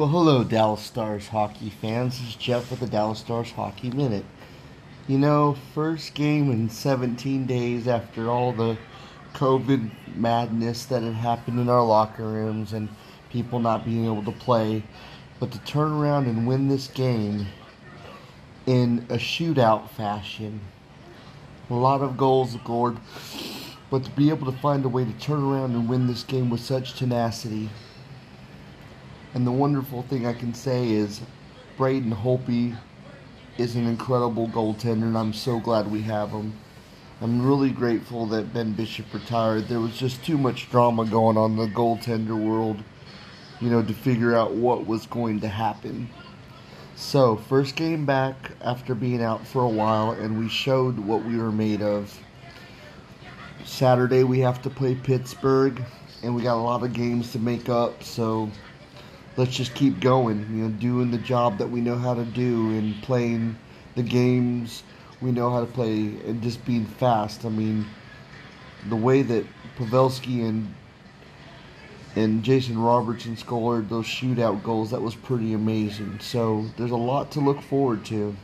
Well, hello, Dallas Stars hockey fans. This is Jeff with the Dallas Stars Hockey Minute. You know, first game in 17 days after all the COVID madness that had happened in our locker rooms and people not being able to play, but to turn around and win this game in a shootout fashion. A lot of goals scored, but to be able to find a way to turn around and win this game with such tenacity and the wonderful thing I can say is Braden Holtby is an incredible goaltender, and I'm so glad we have him. I'm really grateful that Ben Bishop retired. There was just too much drama going on in the goaltender world, you know, to figure out what was going to happen. So, first game back after being out for a while, and we showed what we were made of. Saturday we have to play Pittsburgh, and we got a lot of games to make up, so let's just keep going, you know, doing the job that we know how to do and playing the games we know how to play and just being fast. I mean, the way that Pavelski and and Jason Robertson scored those shootout goals, that was pretty amazing. So there's a lot to look forward to.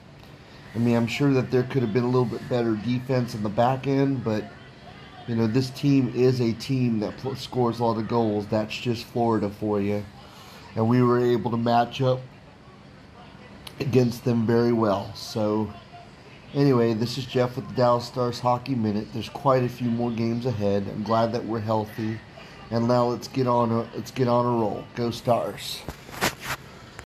I mean, I'm sure that there could have been a little bit better defense in the back end, but you know, this team is a team that scores a lot of goals. That's just Florida for you and we were able to match up against them very well. So, anyway, this is Jeff with the Dallas Stars Hockey Minute. There's quite a few more games ahead. I'm glad that we're healthy, and now let's get on a let's get on a roll. Go Stars!